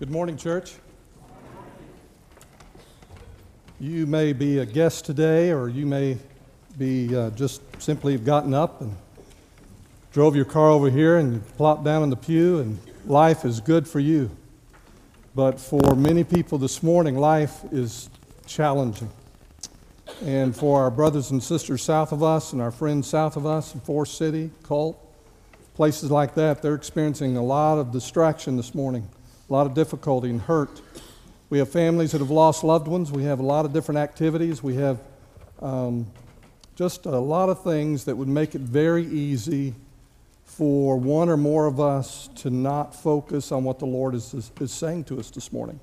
Good morning, church. You may be a guest today, or you may be uh, just simply have gotten up and drove your car over here and plopped down in the pew, and life is good for you. But for many people this morning, life is challenging. And for our brothers and sisters south of us and our friends south of us in Forrest City, Colt, places like that, they're experiencing a lot of distraction this morning, a lot of difficulty and hurt. We have families that have lost loved ones. We have a lot of different activities. We have um, just a lot of things that would make it very easy for one or more of us to not focus on what the Lord is, is, is saying to us this morning.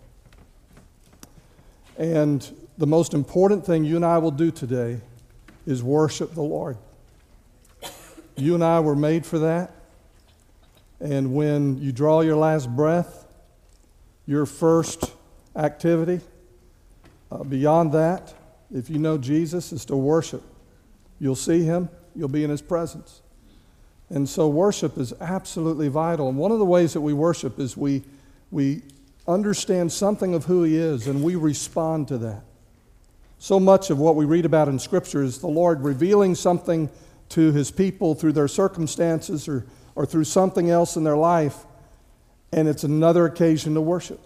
And the most important thing you and I will do today is worship the Lord. You and I were made for that. And when you draw your last breath, your first activity, uh, beyond that, if you know Jesus, is to worship. You'll see him, you'll be in his presence. And so worship is absolutely vital. And one of the ways that we worship is we, we understand something of who he is and we respond to that. So much of what we read about in Scripture is the Lord revealing something to his people through their circumstances or, or through something else in their life, and it's another occasion to worship.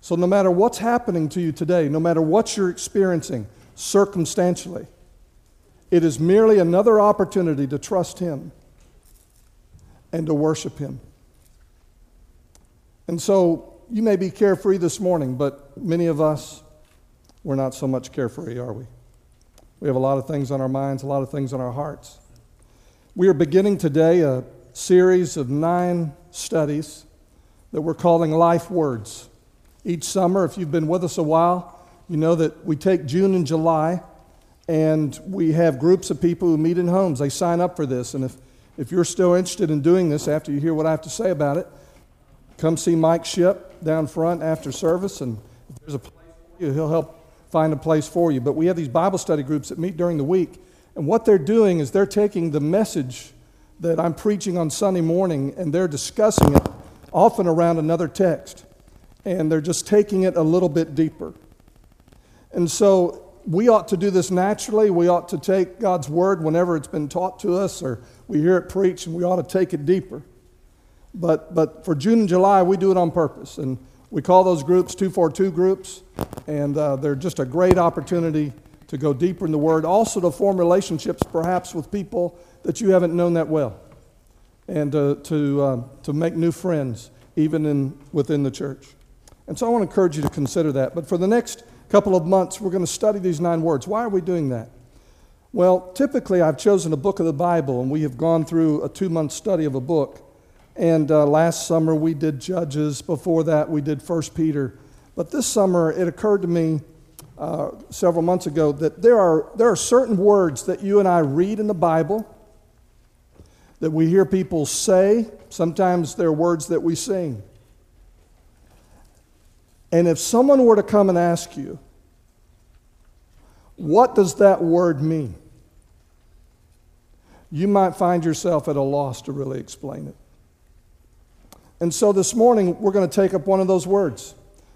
So, no matter what's happening to you today, no matter what you're experiencing circumstantially, it is merely another opportunity to trust Him and to worship Him. And so, you may be carefree this morning, but many of us, we're not so much carefree, are we? We have a lot of things on our minds, a lot of things on our hearts. We are beginning today a series of nine studies that we're calling Life Words. Each summer, if you've been with us a while, you know that we take June and July and we have groups of people who meet in homes. They sign up for this. And if, if you're still interested in doing this after you hear what I have to say about it, come see Mike Ship down front after service. And if there's a place for you, he'll help find a place for you. But we have these Bible study groups that meet during the week. And what they're doing is they're taking the message that I'm preaching on Sunday morning and they're discussing it, often around another text. And they're just taking it a little bit deeper. And so we ought to do this naturally. We ought to take God's word whenever it's been taught to us or we hear it preached, and we ought to take it deeper. But, but for June and July, we do it on purpose. And we call those groups 242 groups, and uh, they're just a great opportunity to go deeper in the Word, also to form relationships perhaps with people that you haven't known that well, and uh, to, uh, to make new friends even in, within the church. And so I want to encourage you to consider that. But for the next couple of months, we're going to study these nine words. Why are we doing that? Well, typically, I've chosen a book of the Bible, and we have gone through a two month study of a book. And uh, last summer, we did Judges. Before that, we did First Peter. But this summer, it occurred to me uh, several months ago that there are, there are certain words that you and I read in the Bible that we hear people say. Sometimes they're words that we sing. And if someone were to come and ask you, what does that word mean? You might find yourself at a loss to really explain it. And so this morning, we're going to take up one of those words.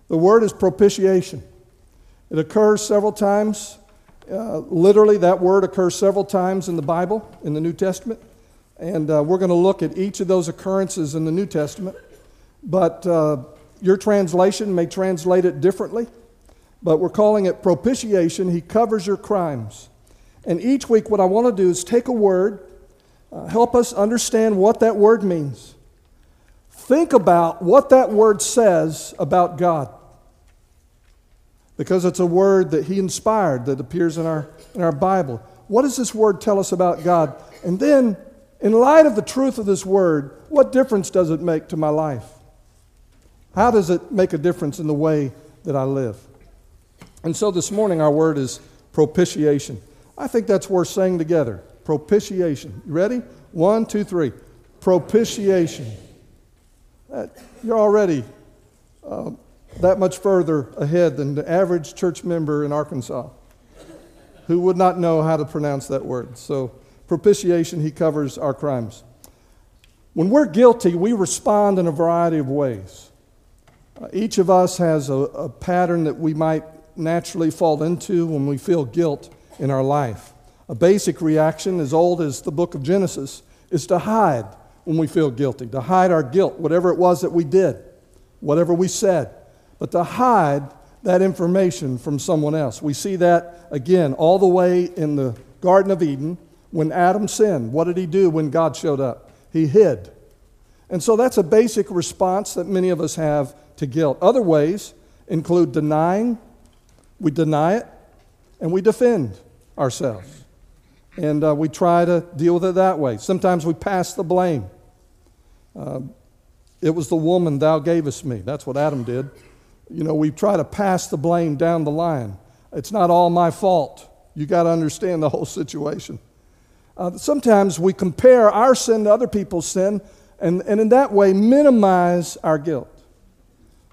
The word is propitiation. It occurs several times. Uh, literally, that word occurs several times in the Bible, in the New Testament. And uh, we're going to look at each of those occurrences in the New Testament. But uh, your translation may translate it differently, but we're calling it propitiation. He covers your crimes. And each week, what I want to do is take a word, uh, help us understand what that word means. Think about what that word says about God. Because it's a word that He inspired that appears in our, in our Bible. What does this word tell us about God? And then, in light of the truth of this word, what difference does it make to my life? How does it make a difference in the way that I live? And so this morning, our word is propitiation. I think that's worth saying together. Propitiation. You ready? One, two, three. Propitiation. You're already uh, that much further ahead than the average church member in Arkansas who would not know how to pronounce that word. So, propitiation, he covers our crimes. When we're guilty, we respond in a variety of ways. Uh, each of us has a, a pattern that we might naturally fall into when we feel guilt in our life. A basic reaction, as old as the book of Genesis, is to hide when we feel guilty, to hide our guilt, whatever it was that we did, whatever we said, but to hide that information from someone else. We see that again all the way in the Garden of Eden when Adam sinned. What did he do when God showed up? He hid. And so that's a basic response that many of us have to guilt. Other ways include denying, we deny it, and we defend ourselves. And uh, we try to deal with it that way. Sometimes we pass the blame. Uh, it was the woman thou gavest me. That's what Adam did. You know, we try to pass the blame down the line. It's not all my fault. You got to understand the whole situation. Uh, sometimes we compare our sin to other people's sin, and, and in that way minimize our guilt.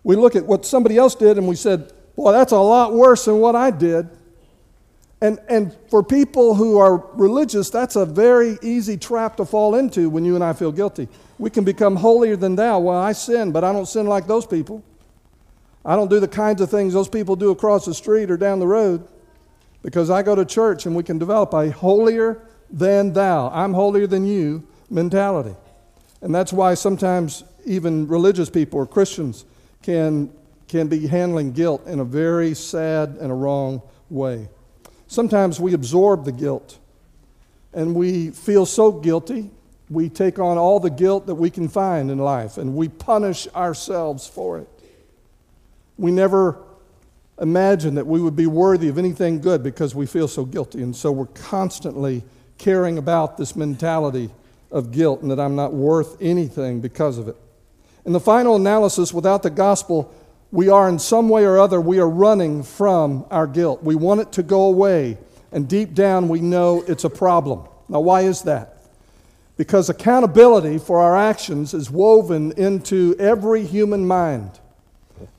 We look at what somebody else did and we said, Boy, that's a lot worse than what I did. And, and for people who are religious, that's a very easy trap to fall into when you and I feel guilty. We can become holier than thou. Well, I sin, but I don't sin like those people. I don't do the kinds of things those people do across the street or down the road because I go to church and we can develop a holier than thou, I'm holier than you mentality. And that's why sometimes even religious people or Christians can, can be handling guilt in a very sad and a wrong way. Sometimes we absorb the guilt and we feel so guilty, we take on all the guilt that we can find in life and we punish ourselves for it. We never imagine that we would be worthy of anything good because we feel so guilty. And so we're constantly caring about this mentality of guilt and that I'm not worth anything because of it. In the final analysis, without the gospel, we are in some way or other, we are running from our guilt. We want it to go away, and deep down we know it's a problem. Now, why is that? Because accountability for our actions is woven into every human mind.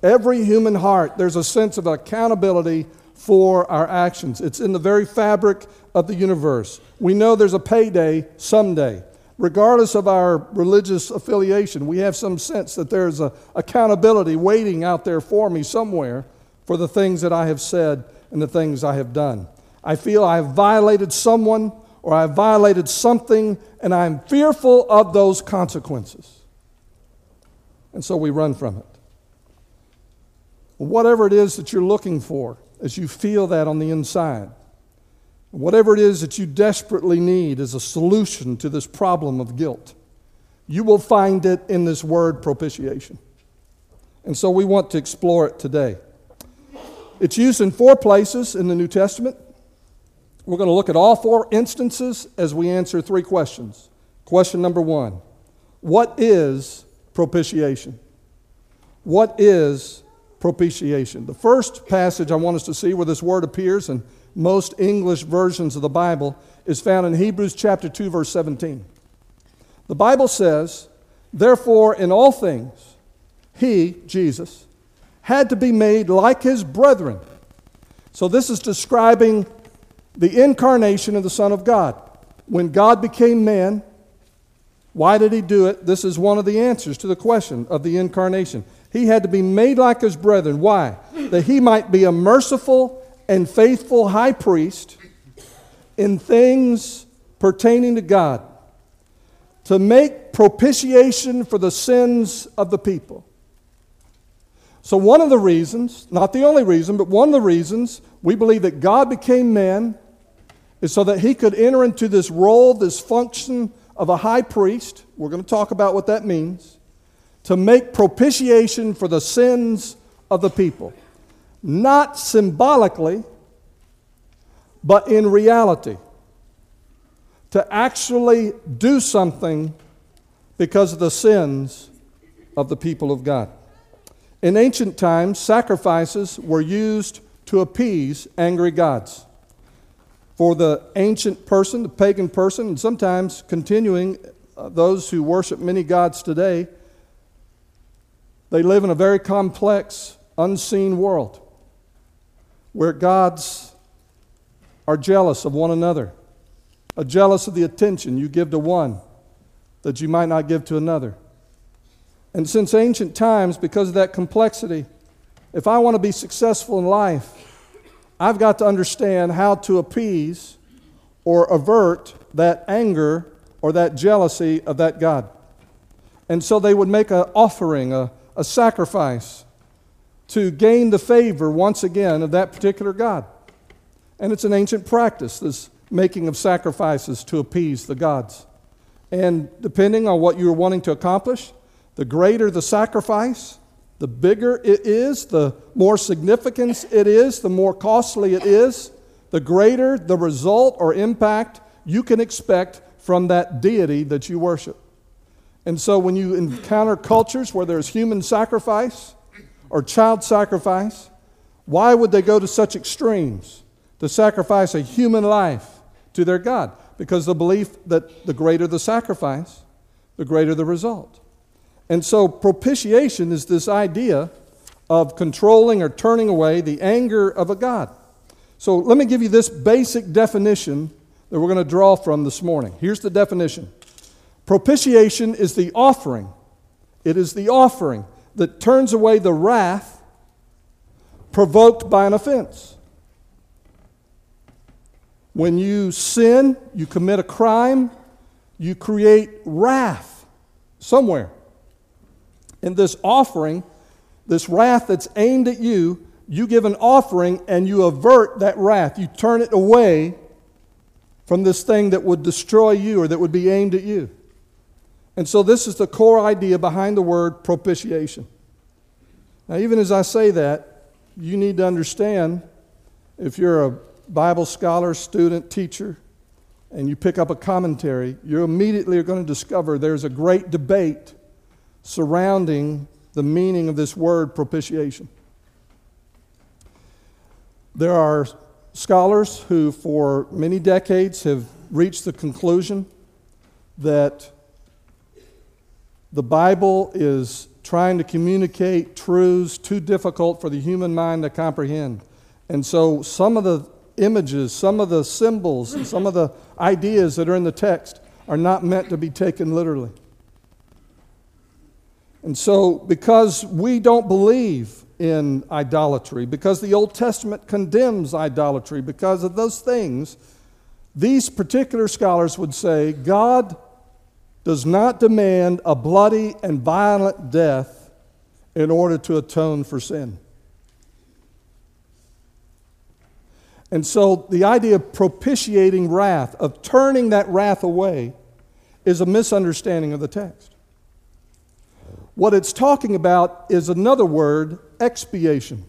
Every human heart, there's a sense of accountability for our actions. It's in the very fabric of the universe. We know there's a payday someday. Regardless of our religious affiliation, we have some sense that there's a accountability waiting out there for me somewhere for the things that I have said and the things I have done. I feel I have violated someone or I have violated something, and I'm fearful of those consequences. And so we run from it. Whatever it is that you're looking for, as you feel that on the inside, whatever it is that you desperately need as a solution to this problem of guilt, you will find it in this word propitiation. And so we want to explore it today. It's used in four places in the New Testament. We're going to look at all four instances as we answer three questions. Question number one What is propitiation? What is propitiation. The first passage I want us to see where this word appears in most English versions of the Bible is found in Hebrews chapter 2 verse 17. The Bible says, "Therefore in all things he, Jesus, had to be made like his brethren." So this is describing the incarnation of the Son of God. When God became man, why did he do it? This is one of the answers to the question of the incarnation. He had to be made like his brethren. Why? That he might be a merciful and faithful high priest in things pertaining to God, to make propitiation for the sins of the people. So, one of the reasons, not the only reason, but one of the reasons we believe that God became man is so that he could enter into this role, this function of a high priest. We're going to talk about what that means to make propitiation for the sins of the people. Not symbolically, but in reality. To actually do something because of the sins of the people of God. In ancient times, sacrifices were used to appease angry gods. For the ancient person, the pagan person, and sometimes continuing uh, those who worship many gods today, they live in a very complex, unseen world where gods are jealous of one another, are jealous of the attention you give to one that you might not give to another. And since ancient times, because of that complexity, if I want to be successful in life, I've got to understand how to appease or avert that anger or that jealousy of that God. And so they would make an offering, a, a sacrifice, to gain the favor once again of that particular God. And it's an ancient practice, this making of sacrifices to appease the gods. And depending on what you're wanting to accomplish, the greater the sacrifice, the bigger it is, the more significance it is, the more costly it is, the greater the result or impact you can expect from that deity that you worship. And so when you encounter cultures where there's human sacrifice or child sacrifice, why would they go to such extremes to sacrifice a human life to their God? Because the belief that the greater the sacrifice, the greater the result. And so propitiation is this idea of controlling or turning away the anger of a God. So let me give you this basic definition that we're going to draw from this morning. Here's the definition Propitiation is the offering, it is the offering that turns away the wrath provoked by an offense. When you sin, you commit a crime, you create wrath somewhere. In this offering, this wrath that's aimed at you, you give an offering and you avert that wrath. You turn it away from this thing that would destroy you or that would be aimed at you. And so, this is the core idea behind the word propitiation. Now, even as I say that, you need to understand if you're a Bible scholar, student, teacher, and you pick up a commentary, you immediately are going to discover there's a great debate surrounding the meaning of this word propitiation. There are scholars who, for many decades, have reached the conclusion that the Bible is trying to communicate truths too difficult for the human mind to comprehend. And so some of the images, some of the symbols, and some of the ideas that are in the text are not meant to be taken literally. And so, because we don't believe in idolatry, because the Old Testament condemns idolatry, because of those things, these particular scholars would say God does not demand a bloody and violent death in order to atone for sin. And so the idea of propitiating wrath, of turning that wrath away, is a misunderstanding of the text. What it's talking about is another word, expiation.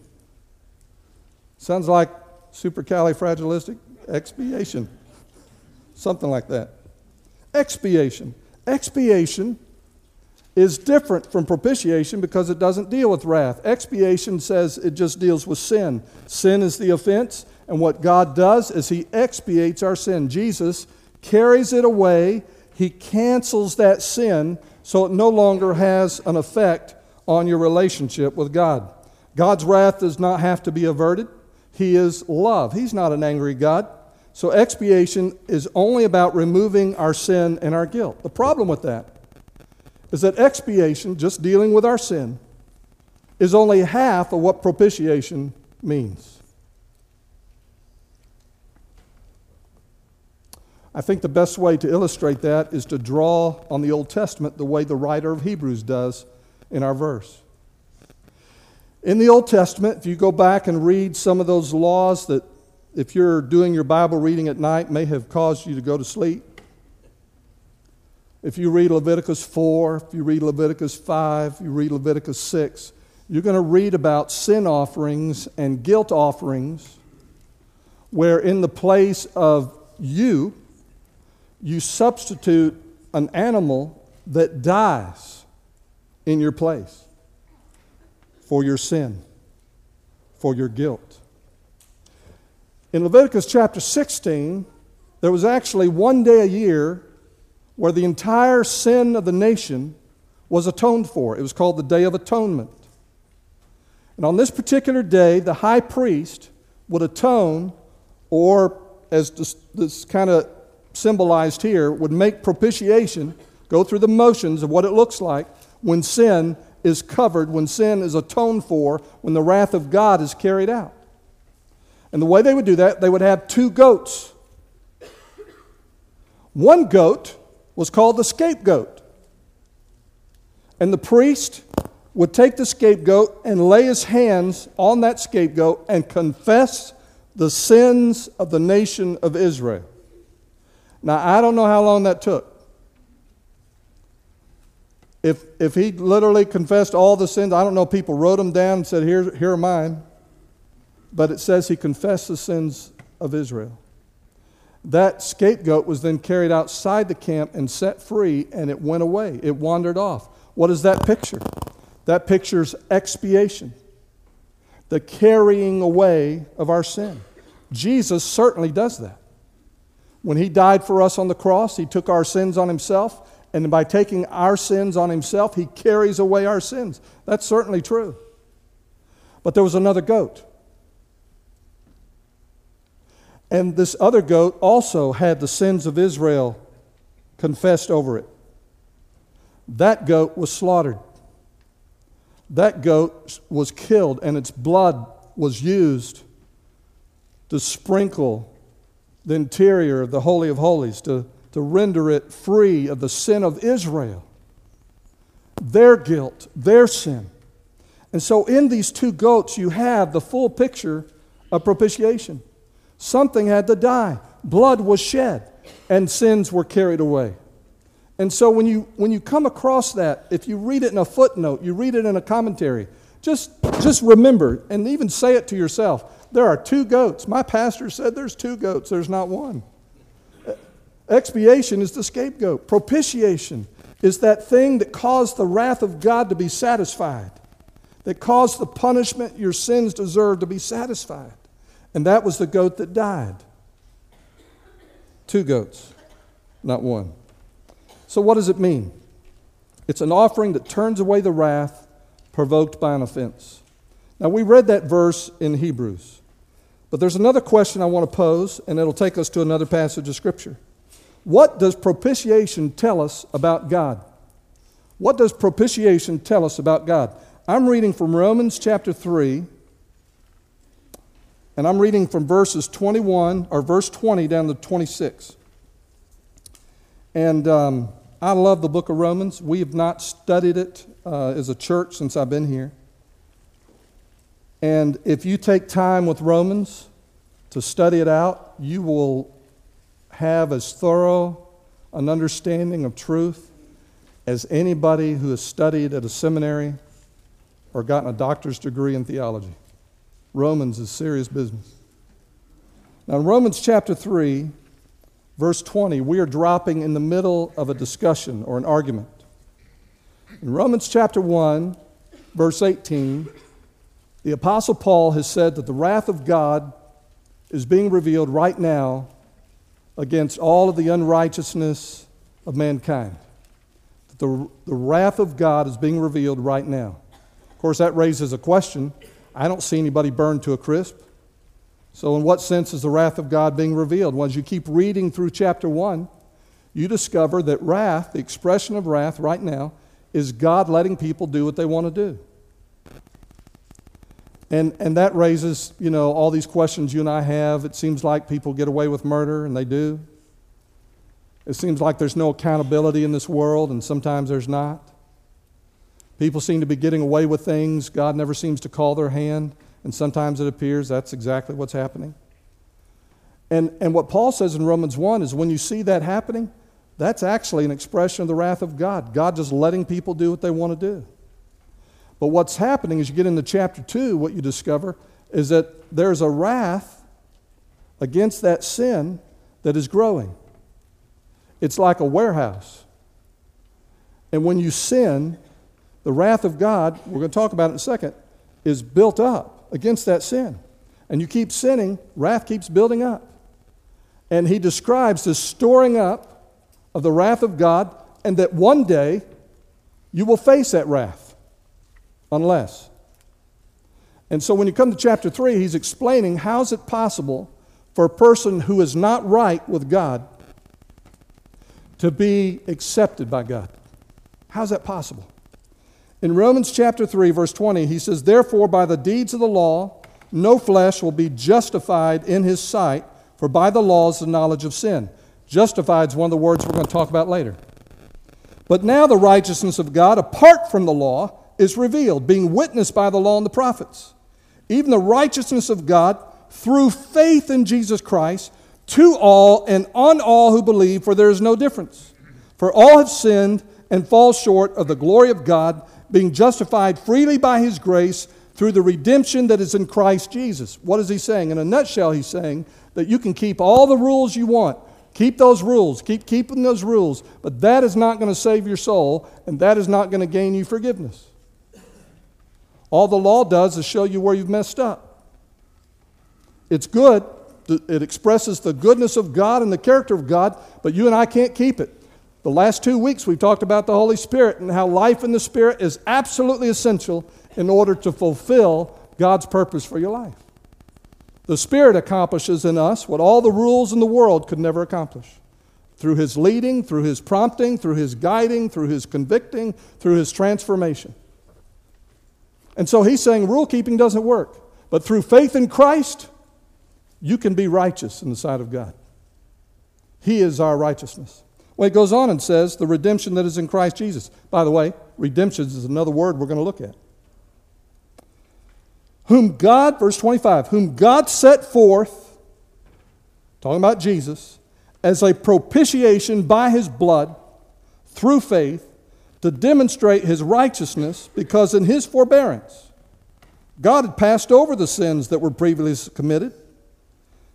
Sounds like supercalifragilistic expiation. Something like that. Expiation. Expiation is different from propitiation because it doesn't deal with wrath. Expiation says it just deals with sin. Sin is the offense, and what God does is He expiates our sin. Jesus carries it away, He cancels that sin so it no longer has an effect on your relationship with God. God's wrath does not have to be averted, He is love. He's not an angry God. So expiation is only about removing our sin and our guilt. The problem with that is that expiation, just dealing with our sin, is only half of what propitiation means. I think the best way to illustrate that is to draw on the Old Testament the way the writer of Hebrews does in our verse. In the Old Testament, if you go back and read some of those laws that if you're doing your Bible reading at night, may have caused you to go to sleep. If you read Leviticus 4, if you read Leviticus 5, you read Leviticus 6, you're going to read about sin offerings and guilt offerings, where in the place of you, you substitute an animal that dies in your place for your sin, for your guilt. In Leviticus chapter 16, there was actually one day a year where the entire sin of the nation was atoned for. It was called the Day of Atonement. And on this particular day, the high priest would atone, or as this, this kind of symbolized here, would make propitiation, go through the motions of what it looks like, when sin is covered, when sin is atoned for, when the wrath of God is carried out. And the way they would do that, they would have two goats. One goat was called the scapegoat. And the priest would take the scapegoat and lay his hands on that scapegoat and confess the sins of the nation of Israel. Now, I don't know how long that took. If, if he literally confessed all the sins, I don't know, people wrote them down and said, here, here are mine. But it says he confessed the sins of Israel. That scapegoat was then carried outside the camp and set free, and it went away. It wandered off. What is that picture? That picture's expiation, the carrying away of our sin. Jesus certainly does that. When he died for us on the cross, he took our sins on himself, and by taking our sins on himself, he carries away our sins. That's certainly true. But there was another goat. And this other goat also had the sins of Israel confessed over it. That goat was slaughtered. That goat was killed, and its blood was used to sprinkle the interior of the Holy of Holies, to, to render it free of the sin of Israel, their guilt, their sin. And so, in these two goats, you have the full picture of propitiation. Something had to die. Blood was shed, and sins were carried away. And so when you, when you come across that, if you read it in a footnote, you read it in a commentary, just, just remember and even say it to yourself. There are two goats. My pastor said there's two goats, there's not one. Expiation is the scapegoat. Propitiation is that thing that caused the wrath of God to be satisfied, that caused the punishment your sins deserve to be satisfied. And that was the goat that died. Two goats, not one. So, what does it mean? It's an offering that turns away the wrath provoked by an offense. Now, we read that verse in Hebrews, but there's another question I want to pose, and it'll take us to another passage of Scripture. What does propitiation tell us about God? What does propitiation tell us about God? I'm reading from Romans chapter 3, and I'm reading from verses 21 or verse 20 down to 26. And um, I love the book of Romans. We have not studied it uh, as a church since I've been here. And if you take time with Romans to study it out, you will have as thorough an understanding of truth as anybody who has studied at a seminary or gotten a doctor's degree in theology. Romans is serious business. Now, in Romans chapter 3, verse 20, we are dropping in the middle of a discussion or an argument. In Romans chapter 1, verse 18, the Apostle Paul has said that the wrath of God is being revealed right now against all of the unrighteousness of mankind. That The, the wrath of God is being revealed right now. Of course, that raises a question I don't see anybody burned to a crisp. So, in what sense is the wrath of God being revealed? Well, as you keep reading through chapter 1, you discover that wrath, the expression of wrath right now, is God letting people do what they want to do. And, and that raises, you know, all these questions you and I have. It seems like people get away with murder, and they do. It seems like there's no accountability in this world, and sometimes there's not. People seem to be getting away with things. God never seems to call their hand. And sometimes it appears that's exactly what's happening. And, and what Paul says in Romans 1 is when you see that happening, that's actually an expression of the wrath of God. God just letting people do what they want to do. But what's happening as you get into chapter 2, what you discover is that there's a wrath against that sin that is growing. It's like a warehouse. And when you sin, the wrath of God, we're going to talk about it in a second, is built up against that sin. And you keep sinning, wrath keeps building up. And he describes this storing up of the wrath of God, and that one day you will face that wrath, unless. And so when you come to chapter 3, he's explaining how is it possible for a person who is not right with God to be accepted by God? How's that possible? In Romans chapter 3, verse 20, he says, Therefore, by the deeds of the law, no flesh will be justified in his sight, for by the law is the knowledge of sin. Justified is one of the words we're going to talk about later. But now the righteousness of God, apart from the law, is revealed, being witnessed by the law and the prophets. Even the righteousness of God through faith in Jesus Christ to all and on all who believe, for there is no difference. For all have sinned and fall short of the glory of God, being justified freely by his grace through the redemption that is in Christ Jesus. What is he saying? In a nutshell, he's saying that you can keep all the rules you want. Keep those rules, keep keeping those rules, but that is not going to save your soul, and that is not going to gain you forgiveness. All the law does is show you where you've messed up. It's good, it expresses the goodness of God and the character of God, but you and I can't keep it. The last two weeks, we've talked about the Holy Spirit and how life in the Spirit is absolutely essential in order to fulfill God's purpose for your life. The Spirit accomplishes in us what all the rules in the world could never accomplish. Through His leading, through His prompting, through His guiding, through His convicting, through His transformation. And so He's saying rule keeping doesn't work. But through faith in Christ, you can be righteous in the sight of God. He is our righteousness. Well, it goes on and says, the redemption that is in Christ Jesus. By the way, redemption is another word we're going to look at. Whom God, verse 25, whom God set forth, talking about Jesus, as a propitiation by his blood through faith to demonstrate his righteousness, because in his forbearance, God had passed over the sins that were previously committed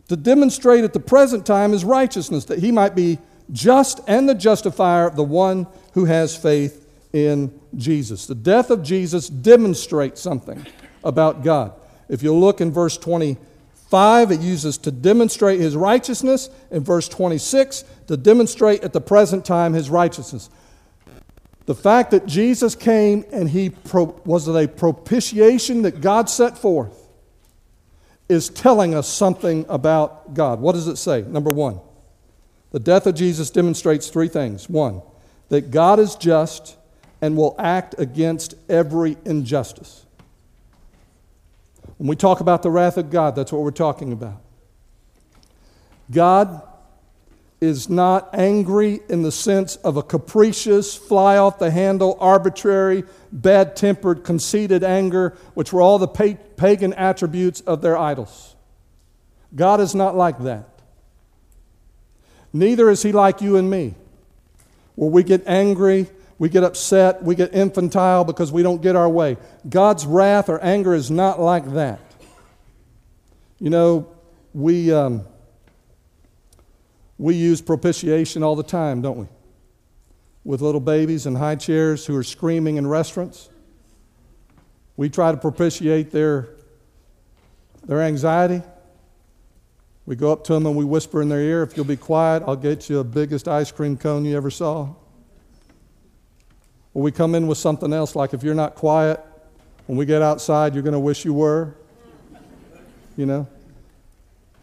to demonstrate at the present time his righteousness, that he might be just and the justifier of the one who has faith in Jesus. The death of Jesus demonstrates something about God. If you look in verse 25, it uses to demonstrate his righteousness. In verse 26, to demonstrate at the present time his righteousness. The fact that Jesus came and he pro- was a propitiation that God set forth is telling us something about God. What does it say? Number one, the death of Jesus demonstrates three things. One, that God is just and will act against every injustice. When we talk about the wrath of God, that's what we're talking about. God is not angry in the sense of a capricious, fly off the handle, arbitrary, bad tempered, conceited anger, which were all the pagan attributes of their idols. God is not like that. Neither is He like you and me, where we get angry, we get upset, we get infantile because we don't get our way. God's wrath or anger is not like that. You know, we. Um, we use propitiation all the time, don't we? With little babies in high chairs who are screaming in restaurants. We try to propitiate their, their anxiety. We go up to them and we whisper in their ear, if you'll be quiet, I'll get you the biggest ice cream cone you ever saw. Or we come in with something else, like if you're not quiet, when we get outside, you're going to wish you were. You know?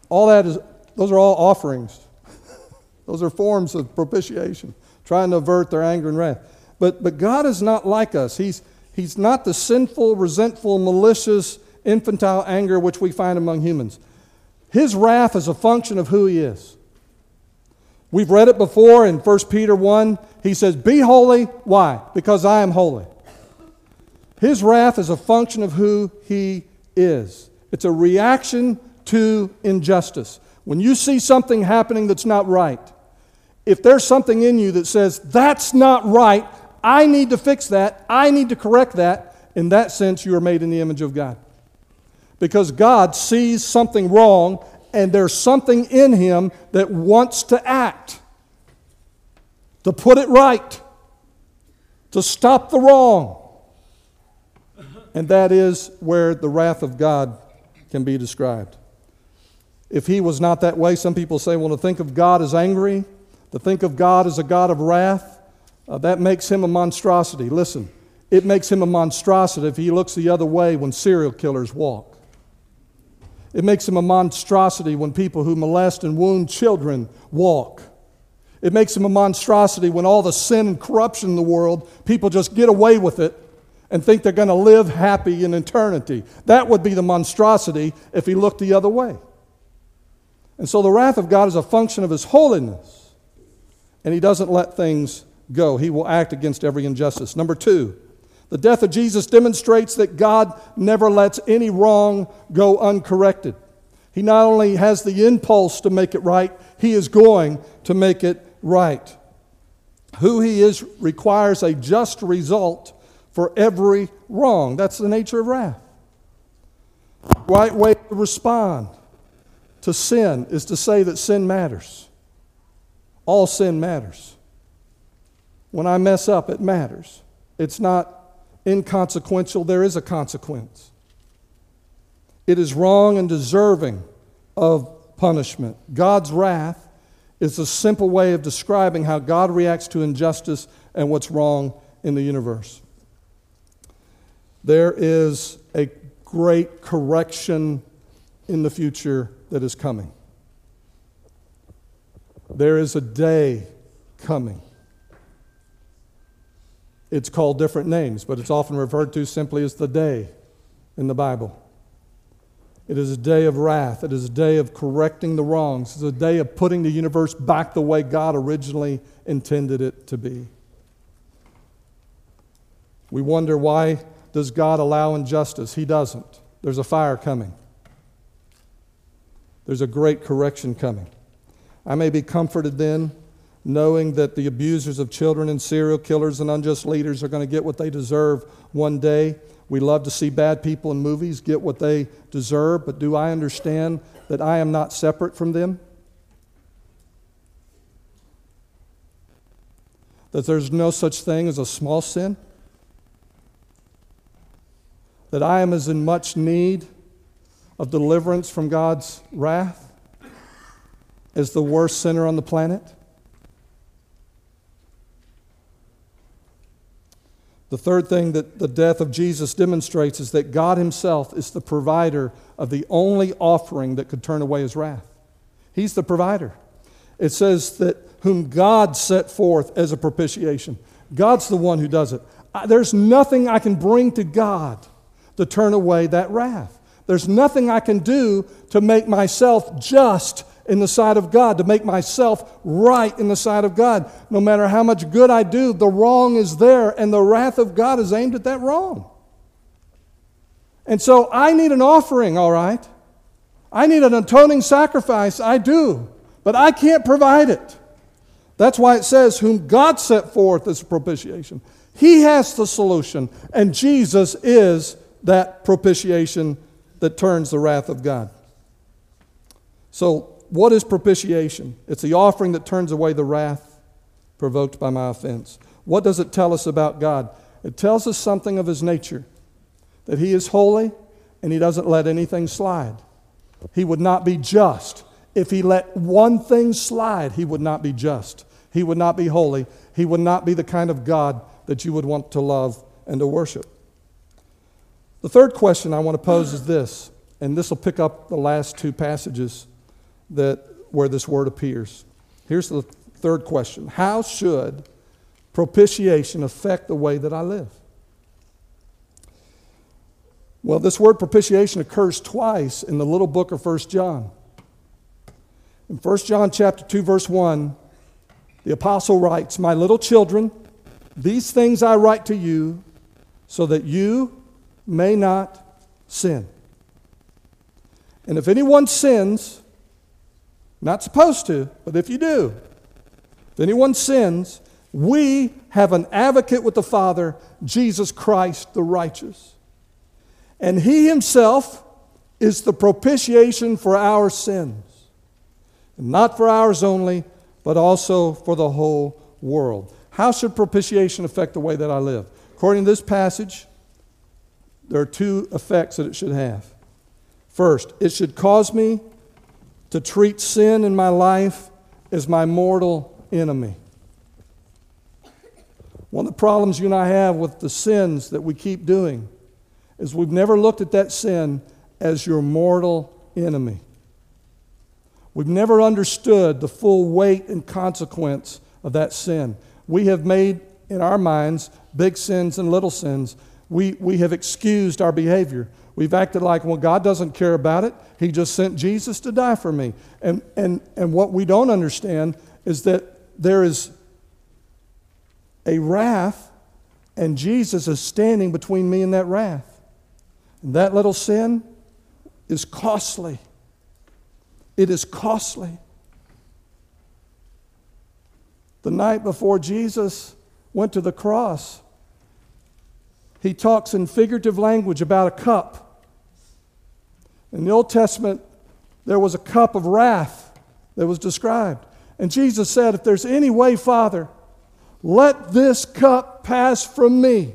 All that is, those are all offerings. Those are forms of propitiation, trying to avert their anger and wrath. But, but God is not like us. He's, he's not the sinful, resentful, malicious, infantile anger which we find among humans. His wrath is a function of who He is. We've read it before in 1 Peter 1. He says, Be holy. Why? Because I am holy. His wrath is a function of who He is, it's a reaction to injustice. When you see something happening that's not right, if there's something in you that says, that's not right, I need to fix that, I need to correct that, in that sense, you are made in the image of God. Because God sees something wrong, and there's something in Him that wants to act, to put it right, to stop the wrong. And that is where the wrath of God can be described. If He was not that way, some people say, well, to think of God as angry, to think of God as a God of wrath, uh, that makes him a monstrosity. Listen, it makes him a monstrosity if he looks the other way when serial killers walk. It makes him a monstrosity when people who molest and wound children walk. It makes him a monstrosity when all the sin and corruption in the world, people just get away with it and think they're going to live happy in eternity. That would be the monstrosity if he looked the other way. And so the wrath of God is a function of his holiness, and he doesn't let things go. He will act against every injustice. Number two, the death of Jesus demonstrates that God never lets any wrong go uncorrected. He not only has the impulse to make it right, he is going to make it right. Who he is requires a just result for every wrong. That's the nature of wrath. Right way to respond to sin is to say that sin matters. All sin matters. When I mess up, it matters. It's not inconsequential, there is a consequence. It is wrong and deserving of punishment. God's wrath is a simple way of describing how God reacts to injustice and what's wrong in the universe. There is a great correction in the future that is coming. There is a day coming. It's called different names, but it's often referred to simply as the day in the Bible. It is a day of wrath. It is a day of correcting the wrongs. It's a day of putting the universe back the way God originally intended it to be. We wonder why does God allow injustice? He doesn't. There's a fire coming. There's a great correction coming. I may be comforted then knowing that the abusers of children and serial killers and unjust leaders are going to get what they deserve one day. We love to see bad people in movies get what they deserve, but do I understand that I am not separate from them? That there's no such thing as a small sin? That I am as in much need of deliverance from God's wrath as the worst sinner on the planet? The third thing that the death of Jesus demonstrates is that God Himself is the provider of the only offering that could turn away His wrath. He's the provider. It says that whom God set forth as a propitiation. God's the one who does it. There's nothing I can bring to God to turn away that wrath. There's nothing I can do to make myself just in the sight of God, to make myself right in the sight of God. No matter how much good I do, the wrong is there, and the wrath of God is aimed at that wrong. And so I need an offering, all right? I need an atoning sacrifice, I do, but I can't provide it. That's why it says, Whom God set forth as propitiation. He has the solution, and Jesus is that propitiation that turns the wrath of God. So, what is propitiation? It's the offering that turns away the wrath provoked by my offense. What does it tell us about God? It tells us something of his nature that he is holy and he doesn't let anything slide. He would not be just. If he let one thing slide, he would not be just. He would not be holy. He would not be the kind of God that you would want to love and to worship. The third question I want to pose is this, and this will pick up the last two passages that, where this word appears. Here's the third question How should propitiation affect the way that I live? Well, this word propitiation occurs twice in the little book of 1 John. In 1 John chapter 2 verse 1, the apostle writes, "My little children, these things I write to you so that you may not sin." And if anyone sins, not supposed to, but if you do, if anyone sins, we have an advocate with the Father, Jesus Christ the righteous. And he himself is the propitiation for our sins. And not for ours only, but also for the whole world. How should propitiation affect the way that I live? According to this passage, there are two effects that it should have. First, it should cause me to treat sin in my life as my mortal enemy. One of the problems you and I have with the sins that we keep doing is we've never looked at that sin as your mortal enemy. We've never understood the full weight and consequence of that sin. We have made, in our minds, big sins and little sins, we, we have excused our behavior. We've acted like, well, God doesn't care about it. He just sent Jesus to die for me. And, and, and what we don't understand is that there is a wrath, and Jesus is standing between me and that wrath. And that little sin is costly. It is costly. The night before Jesus went to the cross, he talks in figurative language about a cup. In the Old Testament, there was a cup of wrath that was described. And Jesus said, If there's any way, Father, let this cup pass from me.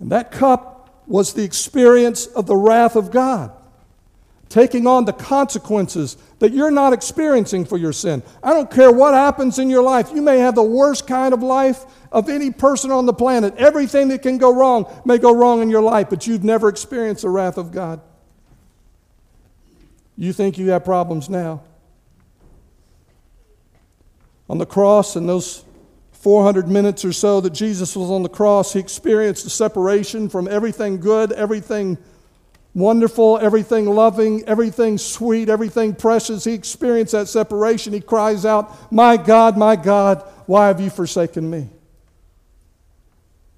And that cup was the experience of the wrath of God, taking on the consequences that you're not experiencing for your sin. I don't care what happens in your life. You may have the worst kind of life of any person on the planet. Everything that can go wrong may go wrong in your life, but you've never experienced the wrath of God. You think you have problems now. On the cross, in those 400 minutes or so that Jesus was on the cross, he experienced a separation from everything good, everything wonderful, everything loving, everything sweet, everything precious. He experienced that separation. He cries out, My God, my God, why have you forsaken me?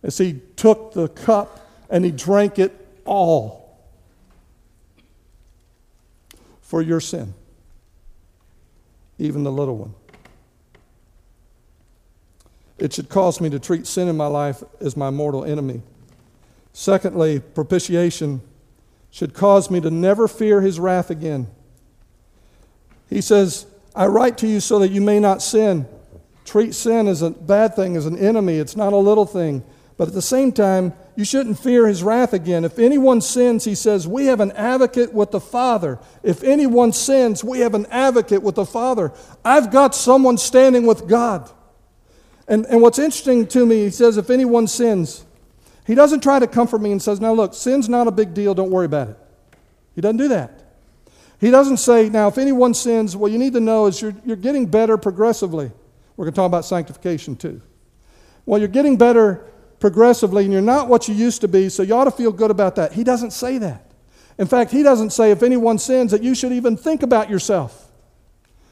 As he took the cup and he drank it all for your sin, even the little one. It should cause me to treat sin in my life as my mortal enemy. Secondly, propitiation should cause me to never fear his wrath again. He says, I write to you so that you may not sin. Treat sin as a bad thing, as an enemy. It's not a little thing. But at the same time, you shouldn't fear his wrath again. If anyone sins, he says, we have an advocate with the Father. If anyone sins, we have an advocate with the Father. I've got someone standing with God. And, and what's interesting to me, he says, if anyone sins, he doesn't try to comfort me and says, Now look, sin's not a big deal, don't worry about it. He doesn't do that. He doesn't say, Now, if anyone sins, what you need to know is you're, you're getting better progressively. We're going to talk about sanctification too. Well, you're getting better progressively and you're not what you used to be, so you ought to feel good about that. He doesn't say that. In fact, he doesn't say if anyone sins that you should even think about yourself.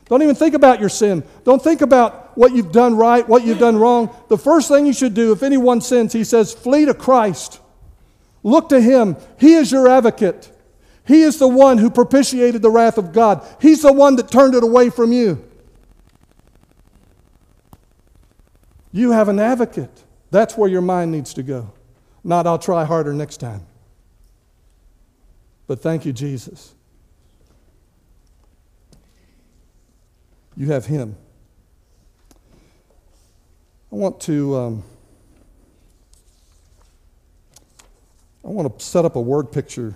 Don't even think about your sin. Don't think about what you've done right, what you've done wrong. The first thing you should do, if anyone sins, he says, flee to Christ. Look to him. He is your advocate. He is the one who propitiated the wrath of God. He's the one that turned it away from you. You have an advocate. That's where your mind needs to go. Not, I'll try harder next time. But thank you, Jesus. You have Him. I want to. Um, I want to set up a word picture,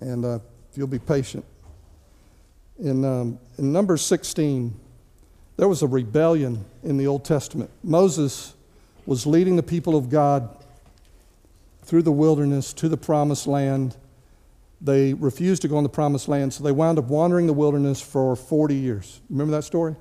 and uh, if you'll be patient. In, um, in Numbers 16, there was a rebellion in the Old Testament. Moses was leading the people of God through the wilderness to the promised land. They refused to go in the promised land, so they wound up wandering the wilderness for 40 years. Remember that story?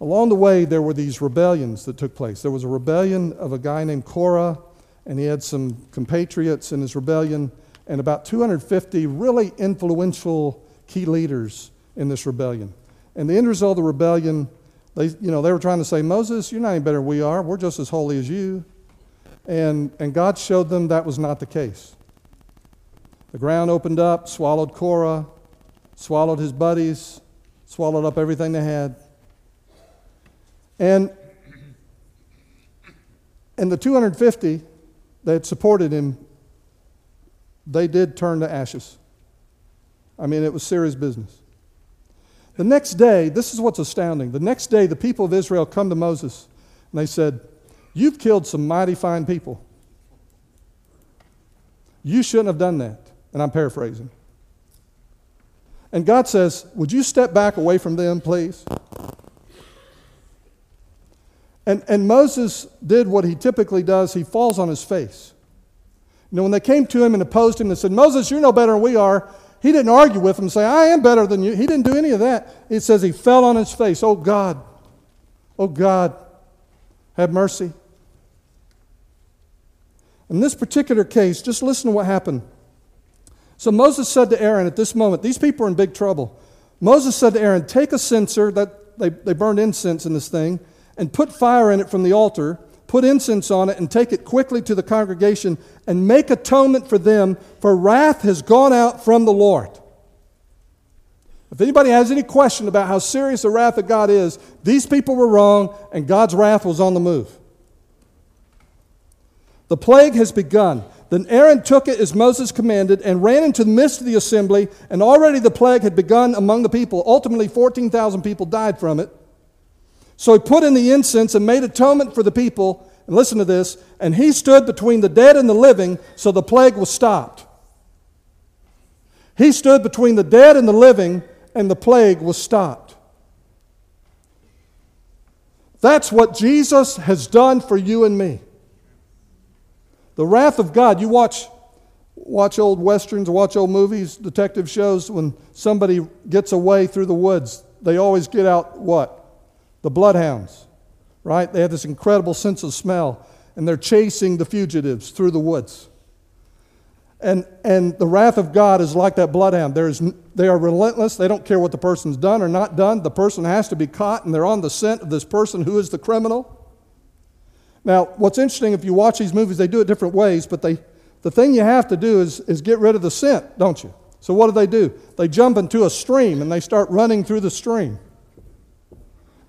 Along the way, there were these rebellions that took place. There was a rebellion of a guy named Korah, and he had some compatriots in his rebellion, and about 250 really influential key leaders in this rebellion. And the end result of the rebellion, they, you know, they were trying to say, Moses, you're not any better than we are. We're just as holy as you. And, and God showed them that was not the case. The ground opened up, swallowed Korah, swallowed his buddies, swallowed up everything they had. And, and the 250 that supported him, they did turn to ashes. I mean, it was serious business. The next day, this is what's astounding. The next day, the people of Israel come to Moses and they said, You've killed some mighty fine people. You shouldn't have done that. And I'm paraphrasing. And God says, Would you step back away from them, please? And, and Moses did what he typically does he falls on his face. You know, when they came to him and opposed him and said, Moses, you're no better than we are, he didn't argue with them, say, I am better than you. He didn't do any of that. It says he fell on his face. Oh God, oh God, have mercy. In this particular case, just listen to what happened. So Moses said to Aaron at this moment, these people are in big trouble. Moses said to Aaron, Take a censer, that they, they burned incense in this thing, and put fire in it from the altar, put incense on it, and take it quickly to the congregation, and make atonement for them, for wrath has gone out from the Lord. If anybody has any question about how serious the wrath of God is, these people were wrong, and God's wrath was on the move. The plague has begun. Then Aaron took it as Moses commanded and ran into the midst of the assembly, and already the plague had begun among the people. Ultimately, 14,000 people died from it. So he put in the incense and made atonement for the people. And listen to this and he stood between the dead and the living, so the plague was stopped. He stood between the dead and the living, and the plague was stopped. That's what Jesus has done for you and me. The wrath of God, you watch, watch old westerns, watch old movies, detective shows, when somebody gets away through the woods, they always get out what? The bloodhounds, right? They have this incredible sense of smell, and they're chasing the fugitives through the woods. And, and the wrath of God is like that bloodhound. There is, they are relentless. They don't care what the person's done or not done. The person has to be caught, and they're on the scent of this person who is the criminal. Now, what's interesting, if you watch these movies, they do it different ways, but they, the thing you have to do is, is get rid of the scent, don't you? So, what do they do? They jump into a stream and they start running through the stream.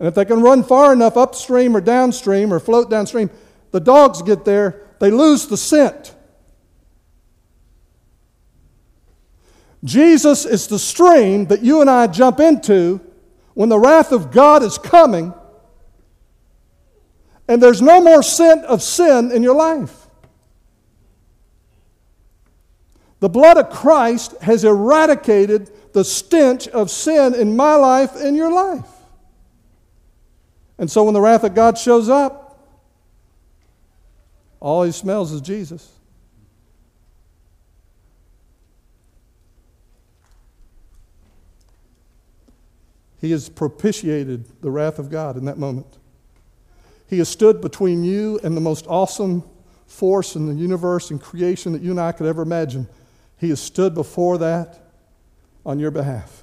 And if they can run far enough upstream or downstream or float downstream, the dogs get there, they lose the scent. Jesus is the stream that you and I jump into when the wrath of God is coming and there's no more scent of sin in your life. The blood of Christ has eradicated the stench of sin in my life and your life. And so when the wrath of God shows up, all he smells is Jesus. He has propitiated the wrath of God in that moment. He has stood between you and the most awesome force in the universe and creation that you and I could ever imagine. He has stood before that on your behalf.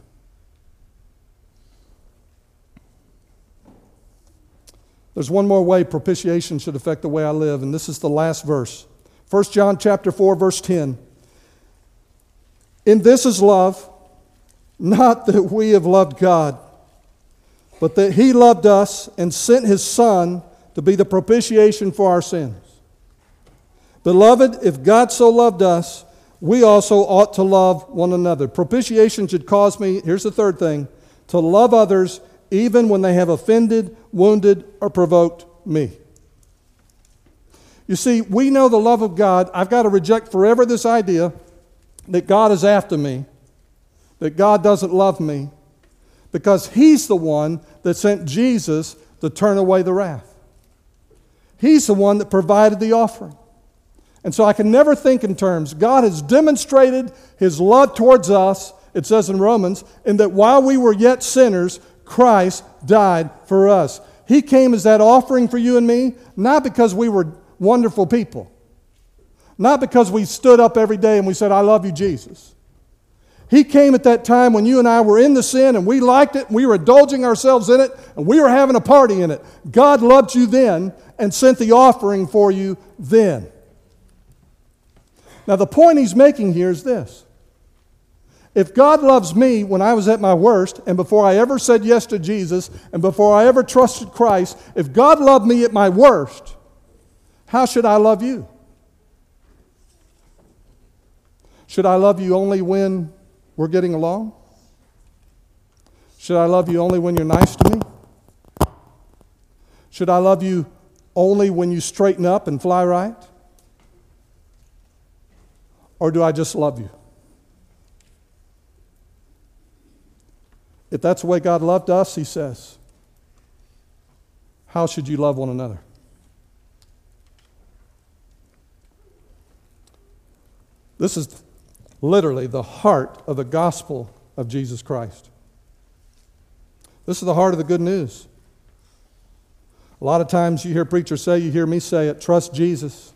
There's one more way propitiation should affect the way I live, and this is the last verse. 1 John chapter 4, verse 10. In this is love, not that we have loved God, but that He loved us and sent His Son to be the propitiation for our sins. Beloved, if God so loved us, we also ought to love one another. Propitiation should cause me, here's the third thing, to love others even when they have offended, wounded, or provoked me. You see, we know the love of God. I've got to reject forever this idea that God is after me, that God doesn't love me, because He's the one that sent Jesus to turn away the wrath. He's the one that provided the offering. And so I can never think in terms, God has demonstrated his love towards us, it says in Romans, in that while we were yet sinners, Christ died for us. He came as that offering for you and me, not because we were wonderful people, not because we stood up every day and we said, I love you, Jesus. He came at that time when you and I were in the sin and we liked it, and we were indulging ourselves in it, and we were having a party in it. God loved you then and sent the offering for you then. Now, the point he's making here is this. If God loves me when I was at my worst, and before I ever said yes to Jesus, and before I ever trusted Christ, if God loved me at my worst, how should I love you? Should I love you only when we're getting along? Should I love you only when you're nice to me? Should I love you only when you straighten up and fly right? Or do I just love you? If that's the way God loved us, He says, how should you love one another? This is literally the heart of the gospel of Jesus Christ. This is the heart of the good news. A lot of times you hear preachers say, you hear me say it trust Jesus.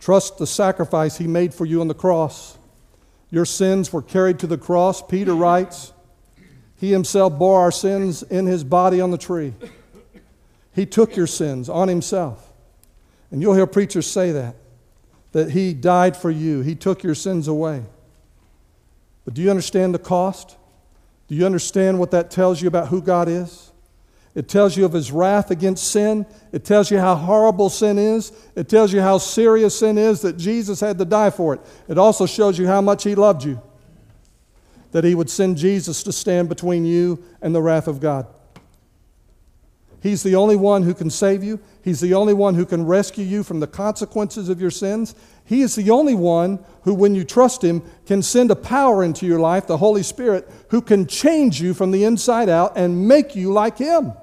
Trust the sacrifice he made for you on the cross. Your sins were carried to the cross. Peter writes, He himself bore our sins in his body on the tree. He took your sins on himself. And you'll hear preachers say that, that he died for you, he took your sins away. But do you understand the cost? Do you understand what that tells you about who God is? It tells you of his wrath against sin. It tells you how horrible sin is. It tells you how serious sin is that Jesus had to die for it. It also shows you how much he loved you, that he would send Jesus to stand between you and the wrath of God. He's the only one who can save you. He's the only one who can rescue you from the consequences of your sins. He is the only one who, when you trust Him, can send a power into your life, the Holy Spirit, who can change you from the inside out and make you like Him.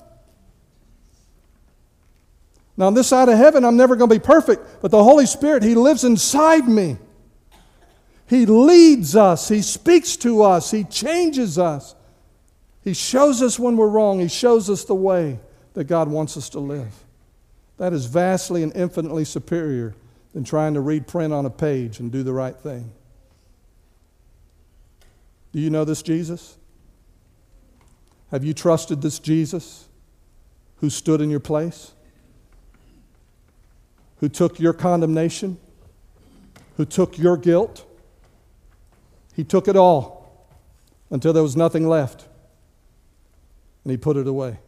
Now, on this side of heaven, I'm never going to be perfect, but the Holy Spirit, He lives inside me. He leads us, He speaks to us, He changes us. He shows us when we're wrong, He shows us the way that God wants us to live. That is vastly and infinitely superior than trying to read print on a page and do the right thing. Do you know this Jesus? Have you trusted this Jesus who stood in your place? Who took your condemnation? Who took your guilt? He took it all until there was nothing left, and he put it away.